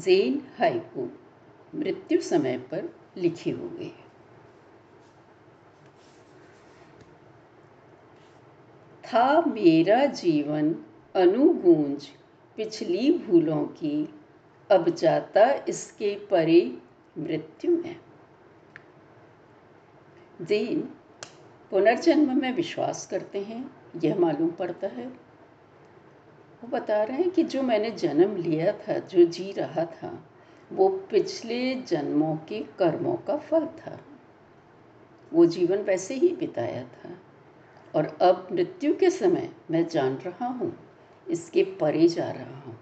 Jain haiku मृत्यु समय पर लिखे हुए था मेरा जीवन अनुगूंज पिछली भूलों की, अब जाता इसके परे मृत्यु में जैन पुनर्जन्म में विश्वास करते हैं, यह मालूम पड़ता है। वो बता रहे हैं कि जो मैंने जन्म लिया था, जो जी रहा था, वो पिछले जन्मों के कर्मों का फल था। वो जीवन वैसे ही बिताया था। और अब मृत्यु के समय मैं जान रहा हूँ, इसके परे जा रहा हूँ।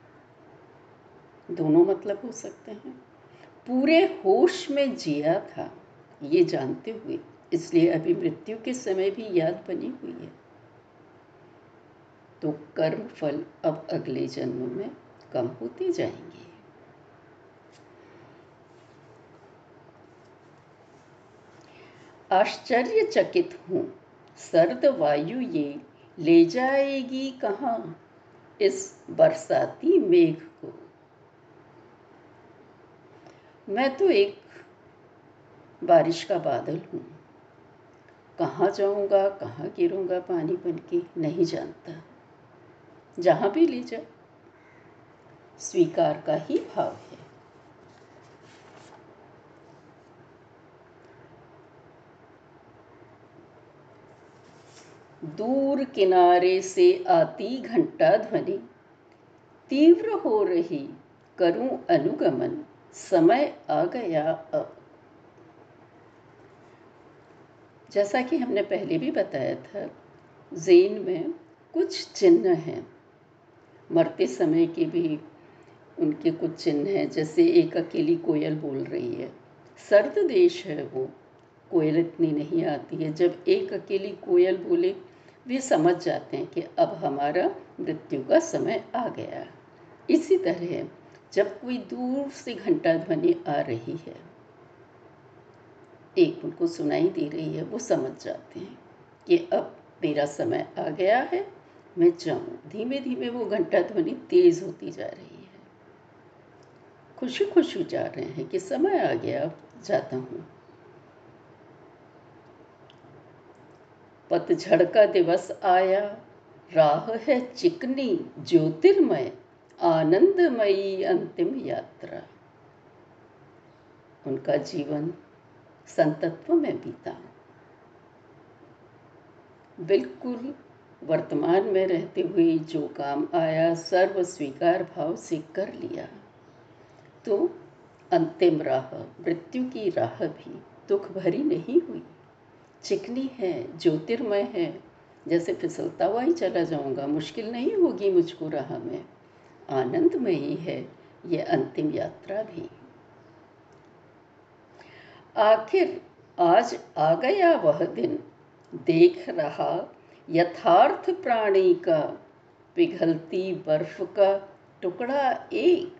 दोनों मतलब हो सकते हैं। पूरे होश में जिया था, ये जानते हुए, इसलिए अभी मृत्यु के समय भी याद बनी हुई है। तो कर्म फल अब अगले जन्म में कम होते जाएँगे। आश्चर्यचकित हूँ। सर्द वायु ये ले जाएगी कहाँ? इस बरसाती मेघ को। मैं तो एक बारिश का बादल हूँ। कहाँ जाऊँगा, कहाँ गिरूँगा पानी बन के, नहीं जानता। जहाँ भी ले जा स्वीकार का ही भाव है। दूर किनारे से आती घंटा ध्वनि, तीव्र हो रही करूँ अनुगमन, समय आ गया अब। जैसा कि हमने पहले भी बताया था, जेन में कुछ चिन्ह हैं। मरते समय के भी उनके कुछ चिन्ह हैं, जैसे एक अकेली कोयल बोल रही है। सर्द देश है वो, कोयल इतनी नहीं आती है। जब एक अकेली कोयल बोले, वे समझ जाते हैं कि अब हमारा मृत्यु का समय आ गया। इसी तरह जब कोई दूर से घंटा ध्वनि आ रही है, एक उनको सुनाई दे रही है, वो समझ जाते हैं कि अब मेरा समय आ गया है। मैं जाऊँ। धीमे धीमे वो घंटा ध्वनि तेज होती जा रही है। खुशी खुशी जा रहे हैं कि समय आ गया, जाता हूँ। पतझड़ का दिवस आया, राह है चिकनी, ज्योतिर्मय, आनंदमयी अंतिम यात्रा। उनका जीवन संतत्व में बीता। बिल्कुल वर्तमान में रहते हुए जो काम आया सर्व स्वीकार भाव से कर लिया। तो अंतिम राह, मृत्यु की राह भी दुख भरी नहीं हुई। चिकनी है, ज्योतिर्मय है। जैसे फिसलता हुआ ही चला जाऊँगा, मुश्किल नहीं होगी मुझको राह में। आनंदमयी है, ये अंतिम यात्रा भी। आखिर आज आ गया वह दिन। देख रहा यथार्थ प्राणी का पिघलती बर्फ़ का टुकड़ा एक।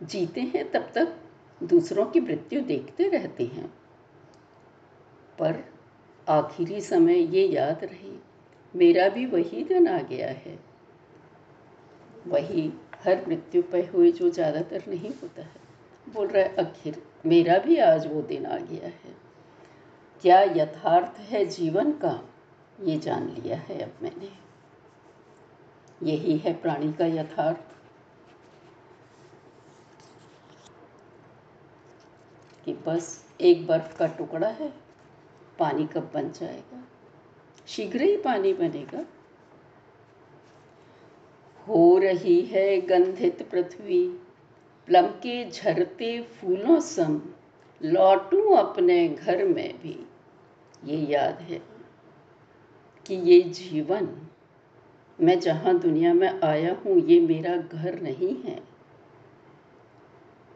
जीते हैं तब तक दूसरों की मृत्यु देखते रहते हैं। पर आखिरी समय ये याद रही, मेरा भी वही दिन आ गया है। वही हर मृत्यु पे हुए जो ज़्यादातर नहीं होता है। बोल रहा है, आखिर मेरा भी आज वो दिन आ गया है। क्या यथार्थ है जीवन का ये जान लिया है अब मैंने। यही है प्राणी का यथार्थ। कि बस एक बर्फ़ का टुकड़ा है, पानी कब बन जाएगा? शीघ्र ही पानी बनेगा। हो रही है गंधित पृथ्वी प्लम के झरते फूलों सम, लौटूं अपने घर में भी। ये याद है कि ये जीवन, मैं जहाँ दुनिया में आया हूँ, ये मेरा घर नहीं है।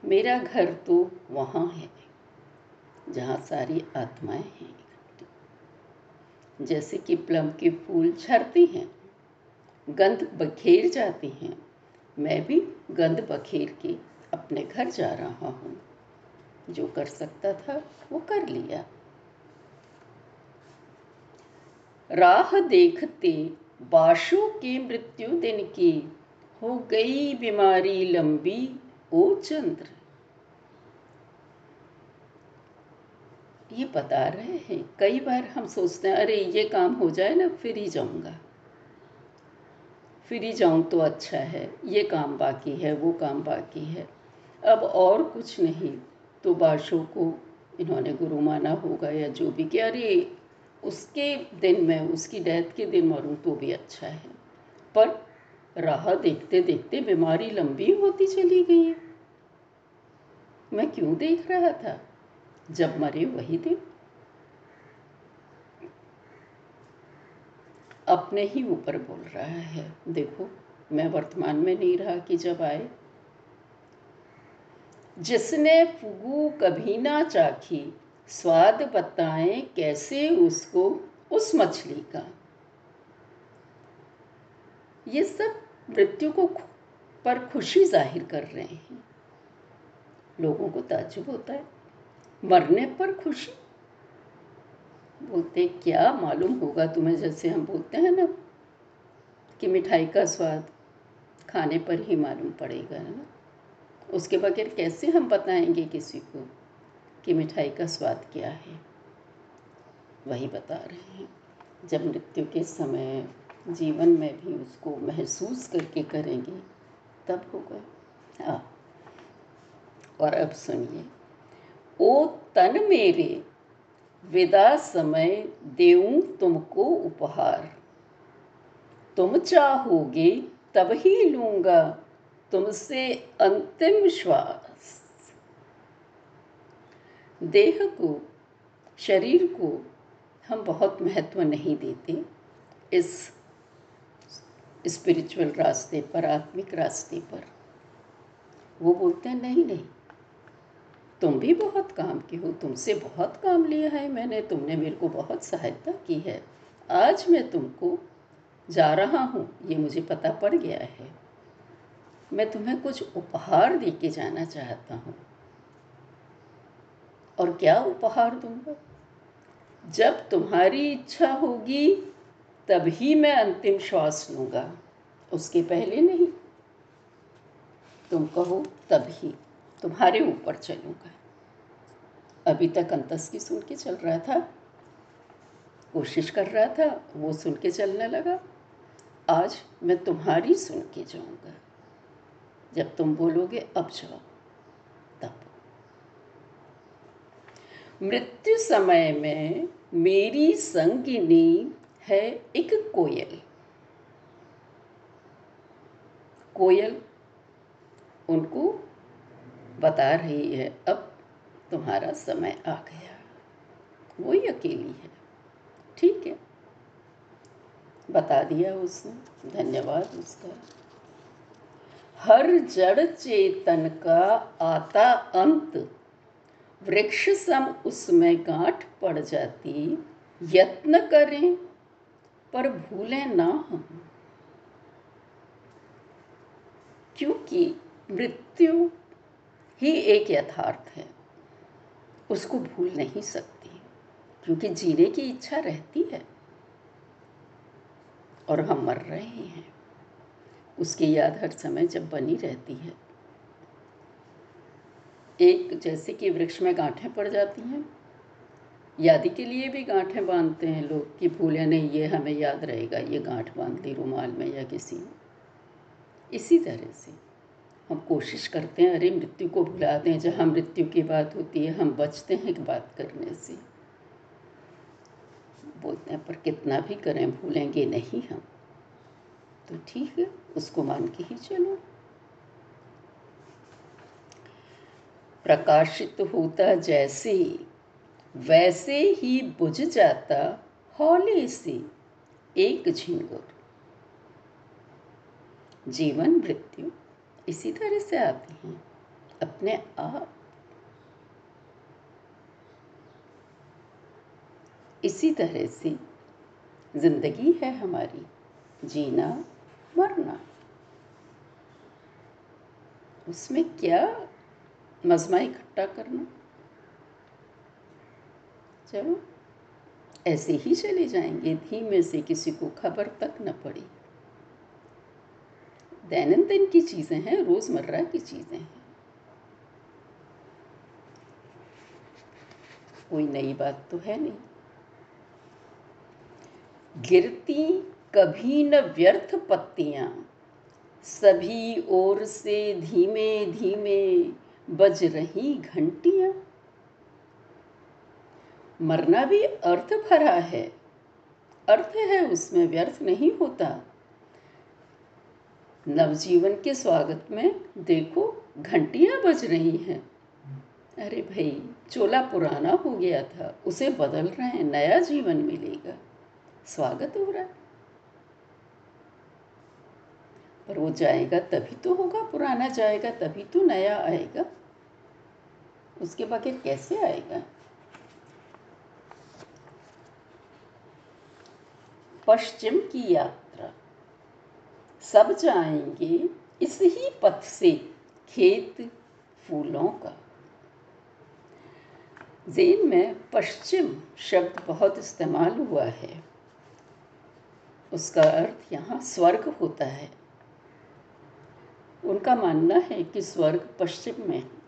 मेरा घर तो वहाँ है, जहाँ सारी आत्माएँ हैं जैसे कि प्लम के फूल झरते हैं, गंध बखेर जाते हैं, मैं भी गंध बखेर के अपने घर जा रहा हूँ। जो कर सकता था, वो कर लिया। राह देखते, बाशु की मृत्यु दिन की, हो गई बीमारी लंबी, ओ चंद्र। ये बता रहे हैं, कई बार हम सोचते हैं, अरे ये काम हो जाए ना, फिर ही जाऊँगा। फिर ही जाऊँ तो अच्छा है, ये काम बाकी है, वो काम बाकी है। अब और कुछ नहीं तो बादशों को इन्होंने गुरु माना होगा या जो भी, कि अरे उसके दिन में, उसकी डेथ के दिन मरूं तो भी अच्छा है। पर राह देखते देखते बीमारी लंबी होती चली गई मैं क्यों देख रहा था? जब मरे वही दिन। अपने ही ऊपर बोल रहा है, देखो, मैं वर्तमान में नहीं रहा कि जब आए। जिसने फुगू कभी ना चाखी स्वाद बताएँ कैसे उसको, उस मछली का। ये सब मृत्यु को पर खुशी ज़ाहिर कर रहे हैं। लोगों को ताजुब होता है। मरने पर खुशी। बोलते क्या मालूम होगा तुम्हें? जैसे हम बोलते हैं ना कि मिठाई का स्वाद खाने पर ही मालूम पड़ेगा, है ना? उसके बगैर कैसे हम बताएँगे किसी को? कि मिठाई का स्वाद क्या है। वही बता रहे हैं। जब मृत्यु के समय जीवन में भी उसको महसूस करके करेंगे, तब होगा। हाँ। और अब सुनिए। ओ तन मेरे, विदा समय देऊं तुमको उपहार। तुम चाहोगे तब ही लूँगा, तुमसे अंतिम श्वास। देह को, शरीर को हम बहुत महत्व नहीं देते इस स्पिरिचुअल रास्ते पर, आत्मिक रास्ते पर। वो बोलते हैं, नहीं नहीं, तुम भी बहुत काम की हो, तुमसे बहुत काम लिया है मैंने, तुमने मेरे को बहुत सहायता की है। आज मैं तुमको जा रहा हूँ, ये मुझे पता पड़ गया है। मैं तुम्हें कुछ उपहार दे के जाना चाहता हूँ। और क्या उपहार दूँगा? जब तुम्हारी इच्छा होगी, तभी मैं अंतिम श्वास लूँगा। उसके पहले नहीं। तुम कहो, तभी। तुम्हारे ऊपर चलूँगा। अभी तक अंतस की सुन के चल रहा था। कोशिश कर रहा था, वो सुन के चलने लगा। आज मैं तुम्हारी सुन के जाऊँगा। जब तुम बोलोगे, अब जाओ तब मृत्यु समय में मेरी संगिनी है एक कोयल। कोयल उनको बता रही है, अब तुम्हारा समय आ गया। वो ही अकेली है। ठीक है। बता दिया उसने। धन्यवाद उसका। हर जड़ चेतन का आता अंत वृक्ष सम उसमें गांठ पड़ जाती, यत्न करें पर भूलें ना हम। क्योंकि मृत्यु ही एक यथार्थ है, उसको भूल नहीं सकती, क्योंकि जीने की इच्छा रहती है और हम मर रहे हैं। उसकी याद हर समय जब बनी रहती है एक जैसे कि वृक्ष में गांठें पड़ जाती हैं। यादी के लिए भी गांठें बांधते हैं लोग कि भूले नहीं, ये हमें याद रहेगा, ये गांठ बाँध ली रुमाल में या किसी। में इसी तरह से हम कोशिश करते हैं, अरे मृत्यु को भुला दें, जहाँ मृत्यु की बात होती है, हम बचते हैं बात करने से। बोलते हैं, पर कितना भी करें, भूलेंगे नहीं हम। तो ठीक है, उसको मान के ही चलो। प्रकाशित होता जैसे, वैसे ही बुझ जाता हौले से, एक झिंगुर। जीवन मृत्यु, इसी तरह से आती हैं, अपने आप। इसी तरह से ज़िंदगी है हमारी, जीना, मरना। उसमें क्या मजमा इकट्ठा करना। चलो, ऐसे ही चले जाएँगे। धीमे से किसी को खबर तक न पड़ी। दैनंदिन की चीज़ें हैं, रोज़मर्रा की चीज़ें हैं। कोई नई बात तो है नहीं। गिरती कभी न व्यर्थ पत्तियाँ, सभी ओर से धीमे धीमे बज रही घंटियाँ। मरना भी अर्थ भरा है। अर्थ है उसमें व्यर्थ नहीं होता। नवजीवन के स्वागत में देखो घंटियाँ बज रही हैं। अरे भाई, चोला पुराना हो गया था, उसे बदल रहे हैं, नया जीवन मिलेगा। स्वागत हो रहा है। पर वो जाएगा, तभी तो होगा, पुराना जाएगा, तभी तो नया आएगा। उसके बगैर कैसे आएगा? पश्चिम की यात्रा। सब जाएँगे इस ही पथ से, खेत फूलों का। जेन में पश्चिम शब्द बहुत इस्तेमाल हुआ है। उसका अर्थ यहाँ स्वर्ग होता है। उनका मानना है कि स्वर्ग पश्चिम में है।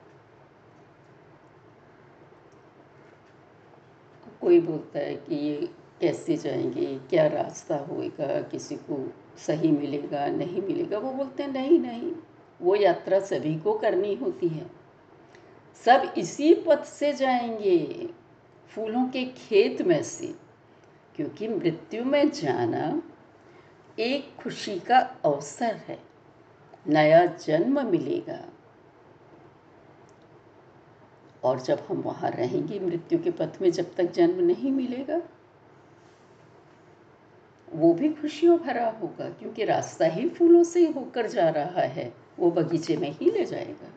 कोई बोलता है कि ये कैसे जाएँगे, क्या रास्ता होएगा, किसी को सही मिलेगा, नहीं मिलेगा, वो बोलते हैं, नहीं नहीं, वो यात्रा सभी को करनी होती है। सब इसी पथ से जाएँगे, फूलों के खेत में से, क्योंकि मृत्यु में जाना एक खुशी का अवसर है। नया जन्म मिलेगा। और जब हम वहाँ रहेंगे, मृत्यु के पथ में जब तक जन्म नहीं मिलेगा, वो भी खुशियों भरा होगा, क्योंकि रास्ता ही फूलों से होकर जा रहा है, वो बगीचे में ही ले जाएगा।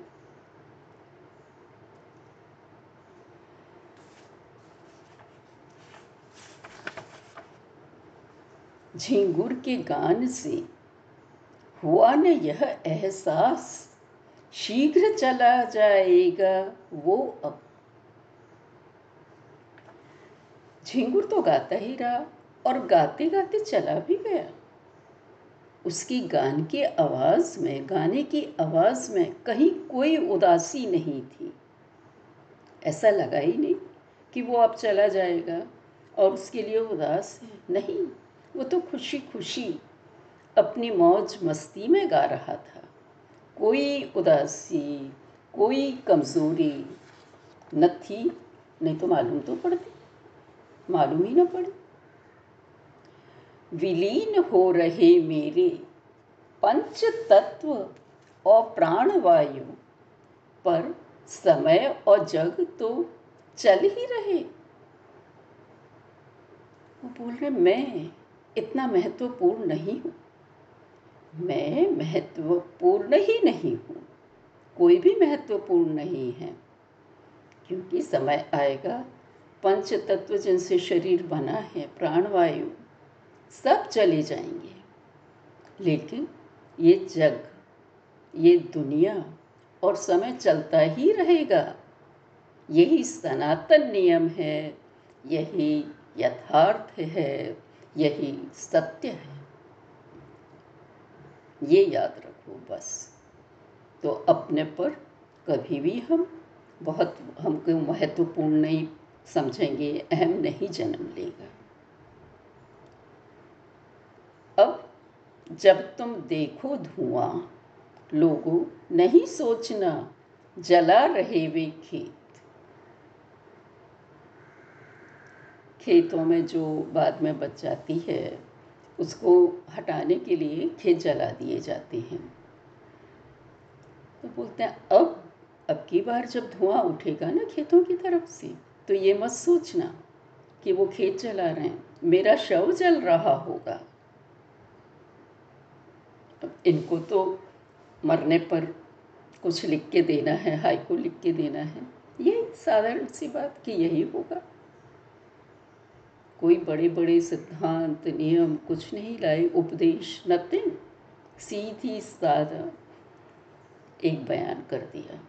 झिंगुर के गान से हुआ न यह एहसास? शीघ्र चला जाएगा वो अब। झिंगुर तो गाता ही रहा और गाते गाते चला भी गया। उसकी गान की आवाज़ में, गाने की आवाज़ में कहीं कोई उदासी नहीं थी। ऐसा लगा ही नहीं कि वो अब चला जाएगा और उसके लिए उदास है। नहीं, वो तो खुशी खुशी अपनी मौज मस्ती में गा रहा था। कोई उदासी, कोई कमज़ोरी न थी, नहीं तो मालूम तो पड़ती, मालूम ही ना पड़ी विलीन हो रहे मेरे पंच तत्व और प्राणवायु, पर समय और जग तो चल ही रहे। वो बोल रहे, मैं इतना महत्वपूर्ण नहीं हूँ। मैं महत्वपूर्ण ही नहीं हूँ। कोई भी महत्वपूर्ण नहीं है। क्योंकि समय आएगा पंच तत्व जिनसे शरीर बना है, प्राणवायु, सब चले जाएँगे। लेकिन ये जग, ये दुनिया और समय चलता ही रहेगा। यही सनातन नियम है, यही यथार्थ है, यही सत्य है। ये याद रखो बस। तो अपने पर कभी भी हम बहुत, हमको महत्वपूर्ण नहीं समझेंगे, अहम नहीं जन्म लेगा। अब जब तुम देखो धुआँ, लोगों नहीं सोचना, जला रहे वे खेत। खेतों में जो बाद में बच जाती है उसको हटाने के लिए खेत जला दिए जाते हैं। तो बोलते हैं, अब अब की बार जब धुआँ उठेगा ना खेतों की तरफ़ से तो ये मत सोचना कि वो खेत जला रहे हैं, मेरा शव जल रहा होगा। इनको तो मरने पर कुछ लिख के देना है, हाई को लिख के देना है। यही साधारण सी बात कि यही होगा। कोई बड़े बड़े सिद्धांत, नियम, कुछ नहीं लाए, उपदेश नथिंग सीधी साधा एक बयान कर दिया।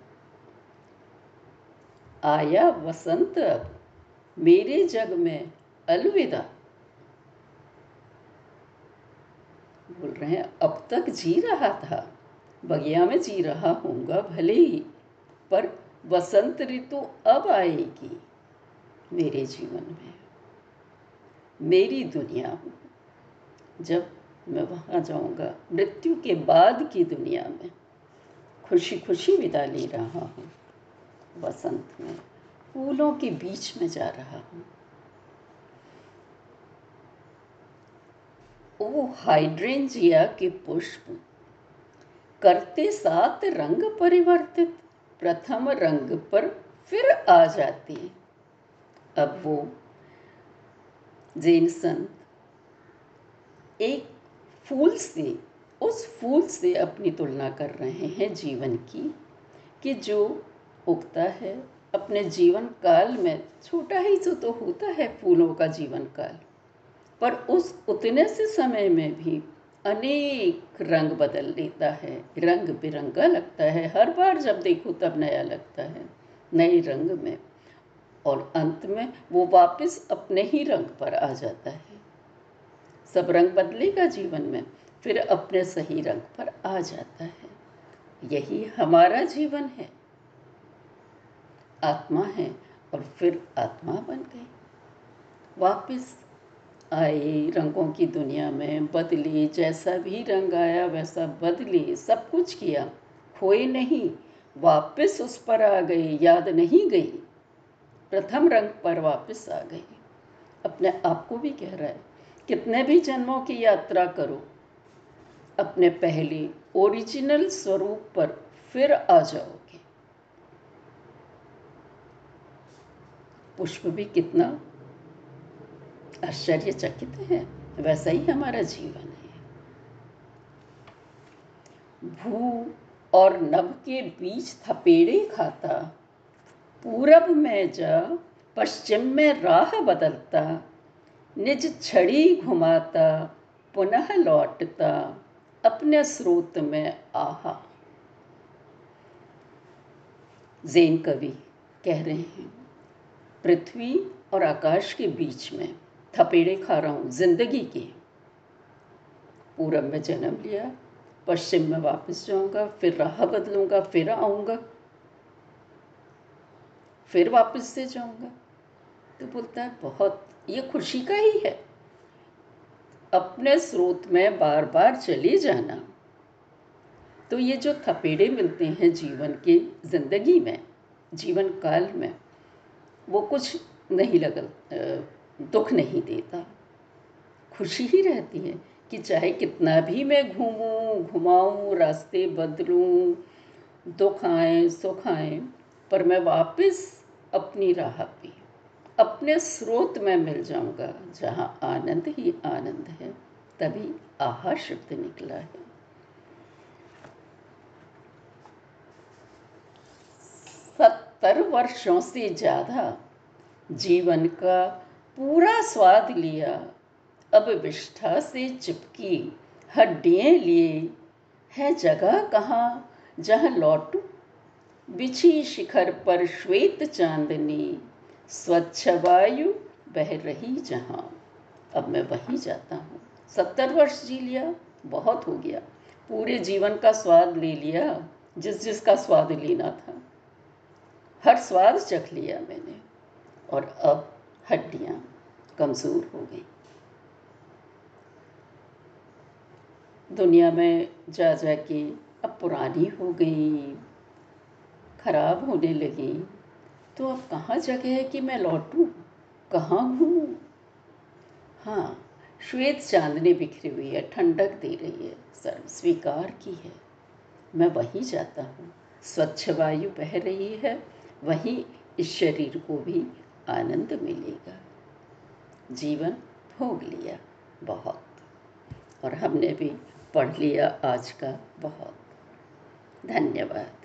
आया वसंत अब, मेरे जग में अलविदा। बोल रहे हैं, अब तक जी रहा था। बगिया में जी रहा होऊँगा भले ही, पर वसंत ऋतु अब आएगी मेरे जीवन में। मेरी दुनिया जब मैं वहाँ जाऊँगा, मृत्यु के बाद की दुनिया में खुशी खुशी विदा ले रहा हूँ। बसंत में, फूलों के बीच में जा रहा हूँ। वो हाइड्रेंजिया के पुष्प। करते सात रंग परिवर्तित, प्रथम रंग पर फिर आ जाते। अब वो जैन संत एक फूल से, उस फूल से अपनी तुलना कर रहे हैं जीवन की, कि जो उगता है, अपने जीवन काल में छोटा ही जो तो होता है फूलों का जीवन काल, पर उस उतने से समय में भी अनेक रंग बदल लेता है, रंग बिरंगा लगता है, हर बार जब देखो तब नया लगता है, नए रंग में। और अंत में वो वापस अपने ही रंग पर आ जाता है। सब रंग बदलेगा जीवन में, फिर अपने सही रंग पर आ जाता है। यही हमारा जीवन है। आत्मा है और फिर आत्मा बन गई। वापस आई रंगों की दुनिया में, बदली, जैसा भी रंग आया वैसा बदली, सब कुछ किया। खोए नहीं, वापस उस पर आ गई, याद नहीं गई। प्रथम रंग पर वापस आ गई। अपने आप को भी कह रहा है, कितने भी जन्मों की यात्रा करो, अपने पहले ओरिजिनल स्वरूप पर फिर आ जाओगे। पुष्प भी कितना आश्चर्यचकित है, वैसा ही हमारा जीवन है। भू और नभ के बीच थपेड़े खाता पूरब में जा, पश्चिम में राह बदलता, निज छड़ी घुमाता, पुनः लौटता, अपने स्रोत में आहा। जैन कवि कह रहे हैं, पृथ्वी और आकाश के बीच में थपेड़े खा रहा हूँ, ज़िंदगी के। पूरब में जन्म लिया, पश्चिम में वापस जाऊँगा, फिर राह बदलूँगा, फिर आऊँगा। फिर वापस से जाऊँगा। तो बोलता है, बहुत, ये खुशी का ही है। अपने स्रोत में बार बार चले जाना। तो ये जो थपेड़े मिलते हैं जीवन के ज़िंदगी में, जीवन काल में, वो कुछ नहीं लगल दुख नहीं देता। खुशी ही रहती है कि चाहे कितना भी मैं घूमूं, घुमाऊं, रास्ते बदलूं, दुख आए, सुख आए, पर मैं वापस अपनी राह पे। अपने स्रोत में मिल जाऊँगा, जहाँ आनंद ही आनंद है, तभी आहा शब्द निकला है। सत्तर वर्षों से ज़्यादा जीवन का पूरा स्वाद लिया, अब विष्ठा से चिपकी हड्डियाँ लिए, है जगह कहाँ जहाँ लौटू बिछी शिखर पर श्वेत चांदनी, स्वच्छ वायु बह रही जहाँ। अब मैं वहीं जाता हूँ। सत्तर वर्ष जी लिया, बहुत हो गया। पूरे जीवन का स्वाद ले लिया, जिस जिसका स्वाद लेना था। हर स्वाद चख लिया मैंने, और अब हड्डियाँ कमज़ोर हो गई। दुनिया में जा जा के अब पुरानी हो गई। खराब होने लगी। तो अब कहाँ जगह है कि मैं लौटूं? कहाँ घूमूं? हाँ श्वेत चांदनी बिखरी हुई है, ठंडक दे रही है सर्व स्वीकार की है। मैं वहीं जाता हूँ। स्वच्छ वायु बह रही है, वहीं इस शरीर को भी आनंद मिलेगा। जीवन भोग लिया बहुत, और हमने भी पढ़ लिया आज का बहुत। धन्यवाद।